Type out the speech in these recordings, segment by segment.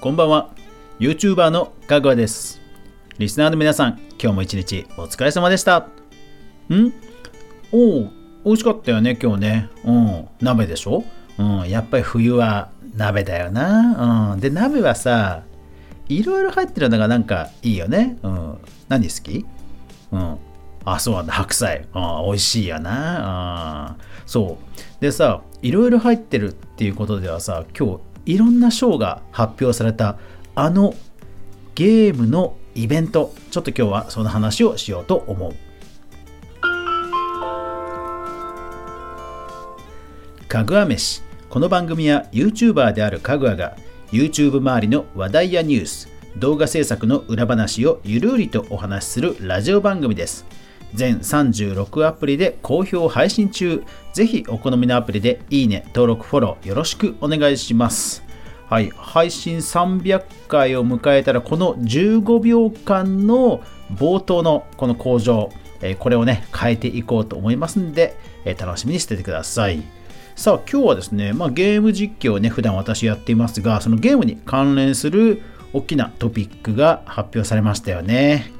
こんばんは。YouTuber のかぐわです。リスナーの皆さん今日も一日お疲れ様でした。ん？おお美味しかったよね今日ね。うん。鍋でしょ？うん。やっぱり冬は鍋だよな。うん。で鍋はさいろいろ入ってるのがなんかいいよね。うん。何好き？うん。あ、そうなんだ、白菜。あ美味しいやな。あそう。でさ、いろいろ入ってるっていうことではさ、今日いろんな賞が発表されたあのゲームのイベント、ちょっと今日はその話をしようと思う。かぐわ飯。この番組は YouTuber であるかぐわが YouTube 周りの話題やニュース、動画制作の裏話をゆるりとお話しするラジオ番組です。全36アプリで好評配信中。ぜひお好みのアプリでいいね、登録、フォローよろしくお願いします。はい、配信300回を迎えたらこの15秒間の冒頭のこの工場、えこれをね、変えていこうと思いますんで、え楽しみにしててください。さあ、今日はですね、まあ、ゲーム実況をね、普段私やっていますが、そのゲームに関連する大きなトピックが発表されましたよね。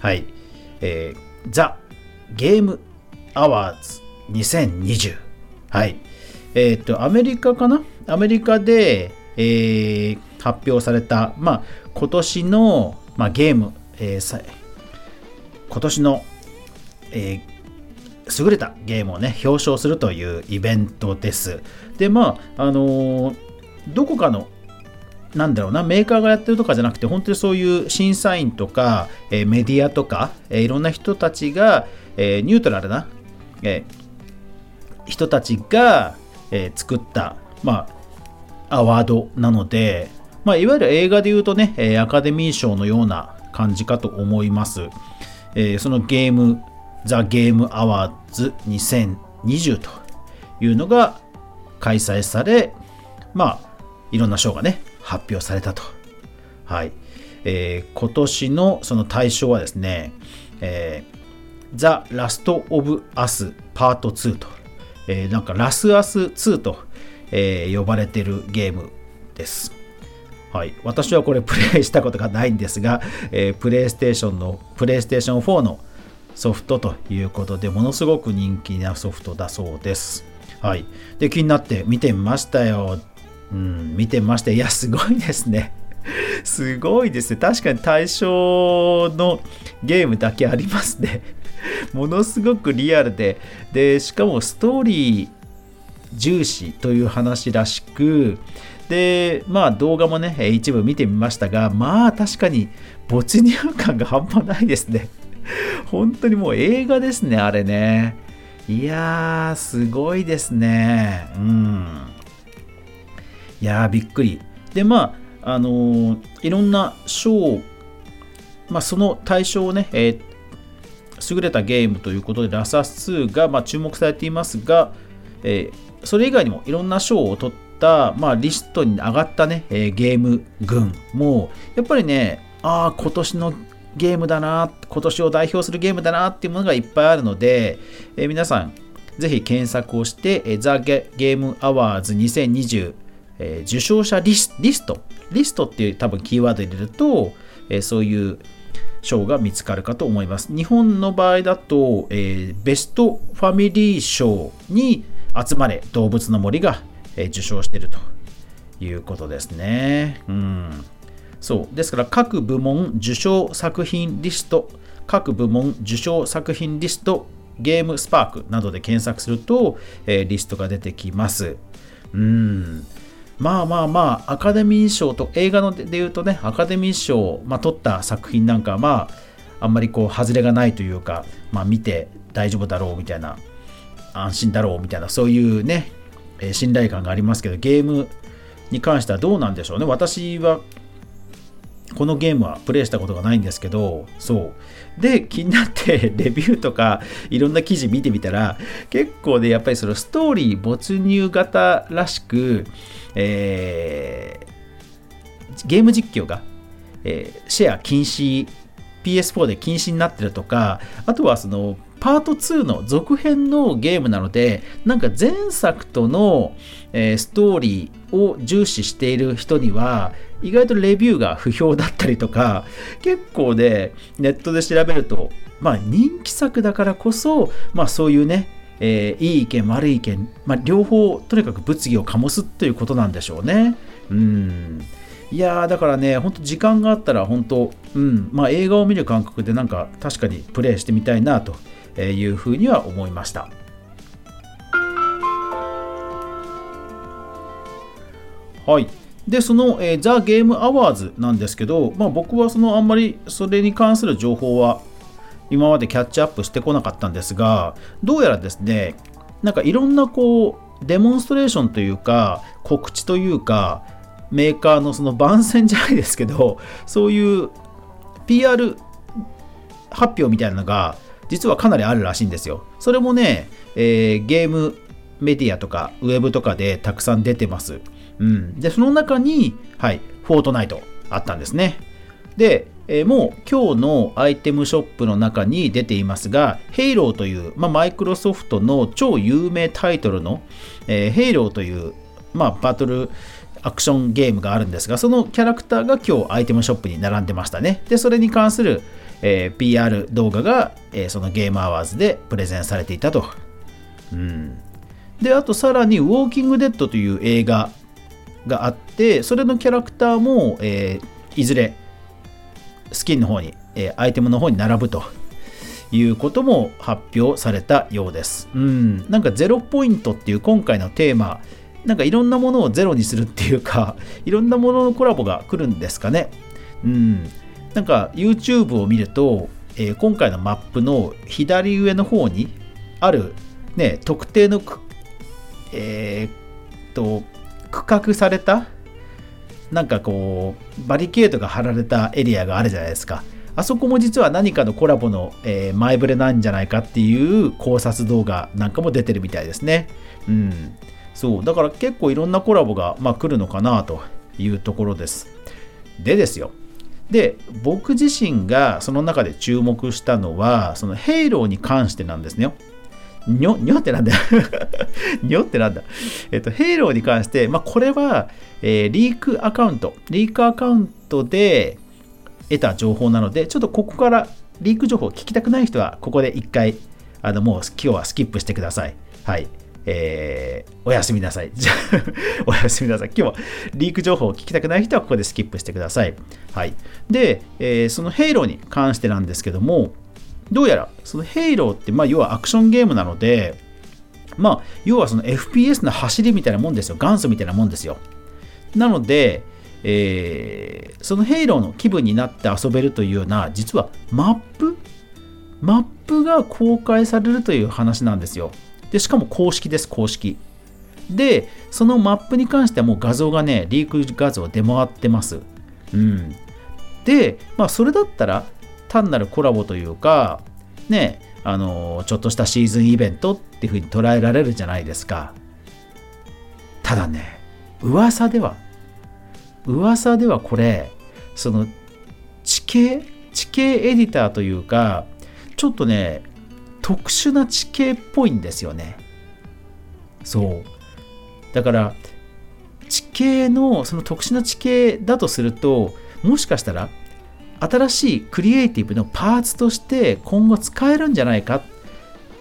はい。えーザ・ゲーム・アワーズ2020。はい。えっ、ー、と、アメリカかな？アメリカで、えー、発表された、まあ、今年の、まあ、ゲーム、えー、今年の、えー、優れたゲームをね、表彰するというイベントです。で、まあ、あのー、どこかのなんだろうな、メーカーがやってるとかじゃなくて、本当にそういう審査員とか、えー、メディアとか、えー、いろんな人たちが、えー、ニュートラルな、え人たちが、え作った、まあ、アワードなので、まあ、いわゆる映画で言うとね、えアカデミー賞のような感じかと思います。えそのゲーム、ザ・ゲーム・アワーズ2020というのが開催され、まあ、いろんな賞がね、発表されたと。はい。えー、今年のその対象はですね、えー、The Last of Us Part 2と、えー、なんかラスアス2と、えー、呼ばれてるゲームです。はい、私はこれプレイしたことがないんですが、えー、プレイステーションの、プレイステーション4のソフトということで、ものすごく人気なソフトだそうです。はい。で、気になって見てみましたよ。うん、見てまして、いや、すごいですね。すごいですね。確かに対象のゲームだけありますね。ものすごくリアルで、で、しかもストーリー重視という話らしく、で、まあ動画もね、一部見てみましたが、まあ確かに没入感が半端ないですね。本当にもう映画ですね、あれね。いやー、すごいですね。うん。いやー、びっくり。で、まあ、あのー、いろんな賞、まあ、その対象をね、えー、優れたゲームということで、ラサス2が、まあ、注目されていますが、えー、それ以外にもいろんな賞を取った、まあ、リストに上がったね、え、ゲーム群も、やっぱりね、ああ、今年のゲームだな、今年を代表するゲームだなっていうものがいっぱいあるので、え、皆さん、ぜひ検索をして、えー、ザ・ゲームアワーズ2020えー、受賞者リスリスト、リストっていう多分キーワード入れると、えー、そういう賞が見つかるかと思います。日本の場合だと、えー、ベストファミリー賞に集まれ動物の森が、え、受賞しているということですね。うん。そう。ですから各部門受賞作品リスト、各部門受賞作品リスト、ゲームスパークなどで検索すると、えー、リストが出てきます。うん。まあまあまあ、アカデミー賞と、映画ので言うとね、アカデミー賞を、まあ、取った作品なんかは、まあ、あんまりこう、外れがないというか、まあ、見て大丈夫だろうみたいな、安心だろうみたいな、そういうね、え、信頼感がありますけど、ゲームに関してはどうなんでしょうね。私は、このゲームはプレイしたことがないんですけど、そう。で、気になって レビューとかいろんな記事見てみたら、結構ね、やっぱりそのストーリー没入型らしく、えー、ゲーム実況が、えー、シェア禁止 PS4 で禁止になってるとかあとはそのパート2の続編のゲームなのでなんか前作との、えー、ストーリーを重視している人には意外とレビューが不評だったりとか結構ねネットで調べるとまあ人気作だからこそまあそういうねえー、いい意見悪い意見、まあ、両方とにかく物議を醸すということなんでしょうね。うんいやだからね、本当時間があったら、本当、うん、まあ映画を見る感覚でなんか確かにプレイしてみたいなというふうには思いました。はい。で、その、えー、ザ・ゲーム・アワーズなんですけど、まあ僕はそのあんまりそれに関する情報は今までキャッチアップしてこなかったんですが、どうやらですね、なんかいろんなこう、デモンストレーションというか、告知というか、メーカーのその番宣じゃないですけど、そういう PR 発表みたいなのが、実はかなりあるらしいんですよ。それもね、えー、ゲームメディアとかウェブとかでたくさん出てます。うん。で、その中に、はい、フォートナイトあったんですね。で、えー、もう今日のアイテムショップの中に出ていますが、ヘイローという、まあ、マイクロソフトの超有名タイトルの、えー、ヘイローという、まあ、バトルアクションゲームがあるんですが、そのキャラクターが今日アイテムショップに並んでましたね。で、それに関する、えー、PR 動画が、えー、そのゲームアワーズでプレゼンされていたと。うん。で、あとさらに、ウォーキングデッドという映画があって、それのキャラクターも、えー、いずれスキンの方に、えー、アイテムの方に並ぶということも発表されたようです。うん、なんかゼロポイントっていう今回のテーマ、なんかいろんなものをゼロにするっていうか、いろんなもののコラボが来るんですかね。うん、なんか YouTube を見ると、えー、今回のマップの左上の方にある、ね、特定のえー、っと区画されたなんかこうバリケードが張られたエリアがあるじゃないですか。あそこも実は何かのコラボの、えー、前触れなんじゃないかっていう考察動画なんかも出てるみたいですね。うん。そうだから結構いろんなコラボが、まあ、来るのかなというところです。でですよ。で僕自身がその中で注目したのはそのヘイローに関してなんですねにょ、にょってなんだよ。にょってなんだ。えっと、ヘイローに関して、まあ、これは、えー、リークアカウント、リークアカウントで得た情報なので、ちょっとここからリーク情報を聞きたくない人は、ここで一回、あの、もう今日はスキップしてください。はい。えー、おやすみなさい。じ ゃおやすみなさい。今日はリーク情報を聞きたくない人はここでスキップしてください。はい。で、えー、そのヘイローに関してなんですけども、どうやらそのヘイローって、まあ、要はアクションゲームなので、まあ、要はその FPS の走りみたいなもんですよ。元祖みたいなもんですよ。なので、えー、そのヘイローの気分になって遊べるというような、実はマップ？マップが公開されるという話なんですよ。で、しかも公式です、公式。で、そのマップに関してはもう画像がね、リーク画像出回ってます。うん。で、まあ、それだったら、単なるコラボというか、ね、あの、ちょっとしたシーズンイベントっていうふうに捉えられるじゃないですか。ただね、噂では、噂ではこれ、その、地形地形エディターというか、ちょっとね、特殊な地形っぽいんですよね。そう。だから、地形の、その特殊な地形だとすると、もしかしたら新しいクリエイティブのパーツとして今後使えるんじゃないか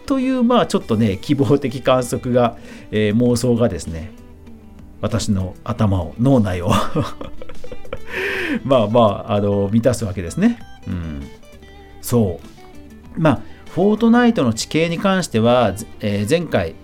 というまあちょっとね希望的観測が、えー、妄想がですね私の頭を脳内を まあまああの満たすわけですね。うん、そうまあフォートナイトの地形に関しては、えー、前回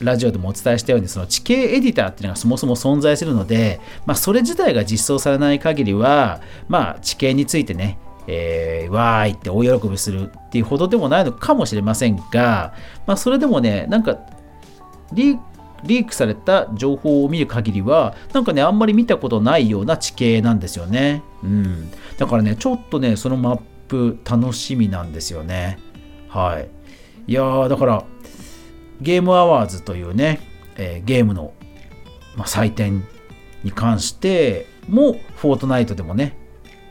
ラジオでもお伝えしたようにその地形エディターっていうのがそもそも存在するので、まあ、それ自体が実装されない限りは、まあ、地形についてね、えー、わーいって大喜びするっていうほどでもないのかもしれませんが、まあ、それでもねなんかリリークされた情報を見る限りはなんかねあんまり見たことないような地形なんですよね、うん、だからねちょっとねそのマップ楽しみなんですよね。はいいやーだからゲームアワーズというね、えー、ゲームの、まあ、祭典に関しても、フォートナイトでもね、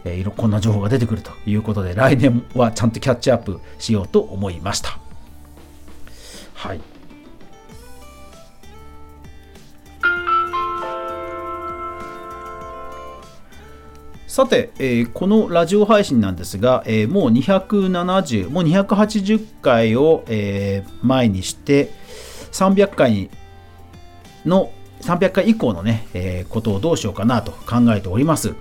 えー、こんな情報が出てくるということで、来年はちゃんとキャッチアップしようと思いました。はい。さて、えー、このラジオ配信なんですが、えー、もう270、もう280回を、えー、前にして、300回の、300回以降のね、えことをどうしようかなと考えております。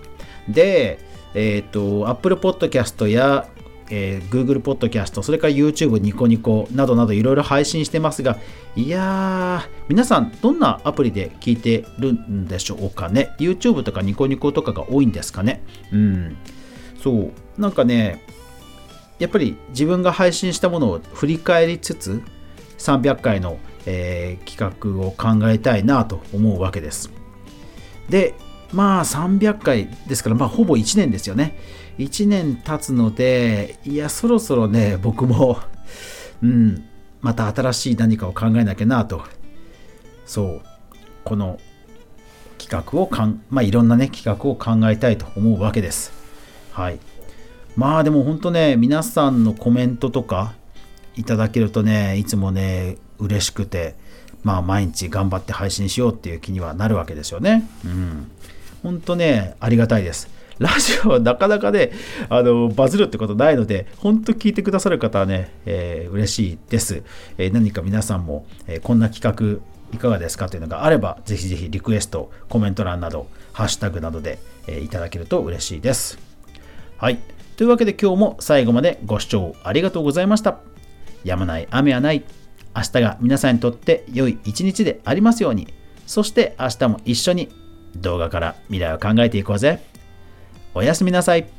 で、えっ、と、Apple Podcast やえー、Google Podcast、それから YouTube、ニコニコなどなどいろいろ配信してますが、いやー、皆さんどんなアプリで聞いてるんでしょうかね ?YouTube とかニコニコとかが多いんですかね？うん。そう。なんかね、やっぱり自分が配信したものを振り返りつつ、300回の、えー、企画を考えたいなと思うわけです。で、まあ300回ですから、まあほぼ1年ですよね。1年経つので、いや、そろそろね、僕も うん、また新しい何かを考えなきゃなと。そう、この企画をかん、まあいろんなね、企画を考えたいと思うわけです。はい。まあでも本当ね、皆さんのコメントとかいただけるとね、いつもね、嬉しくて、まあ毎日頑張って配信しようっていう気にはなるわけですよね。うん。本当ね、ありがたいです。ラジオはなかなかね、あの、バズるってことないので、本当聞いてくださる方はね、えー、嬉しいです。えー、何か皆さんも、えー、こんな企画いかがですかというのがあれば、ぜひぜひリクエスト、コメント欄など、ハッシュタグなどで、え、いただけると嬉しいです。はい。というわけで今日も最後までご視聴ありがとうございました。やまない雨はない。明日が皆さんにとって良い一日でありますように。そして明日も一緒に動画から未来を考えていこうぜ。おやすみなさい。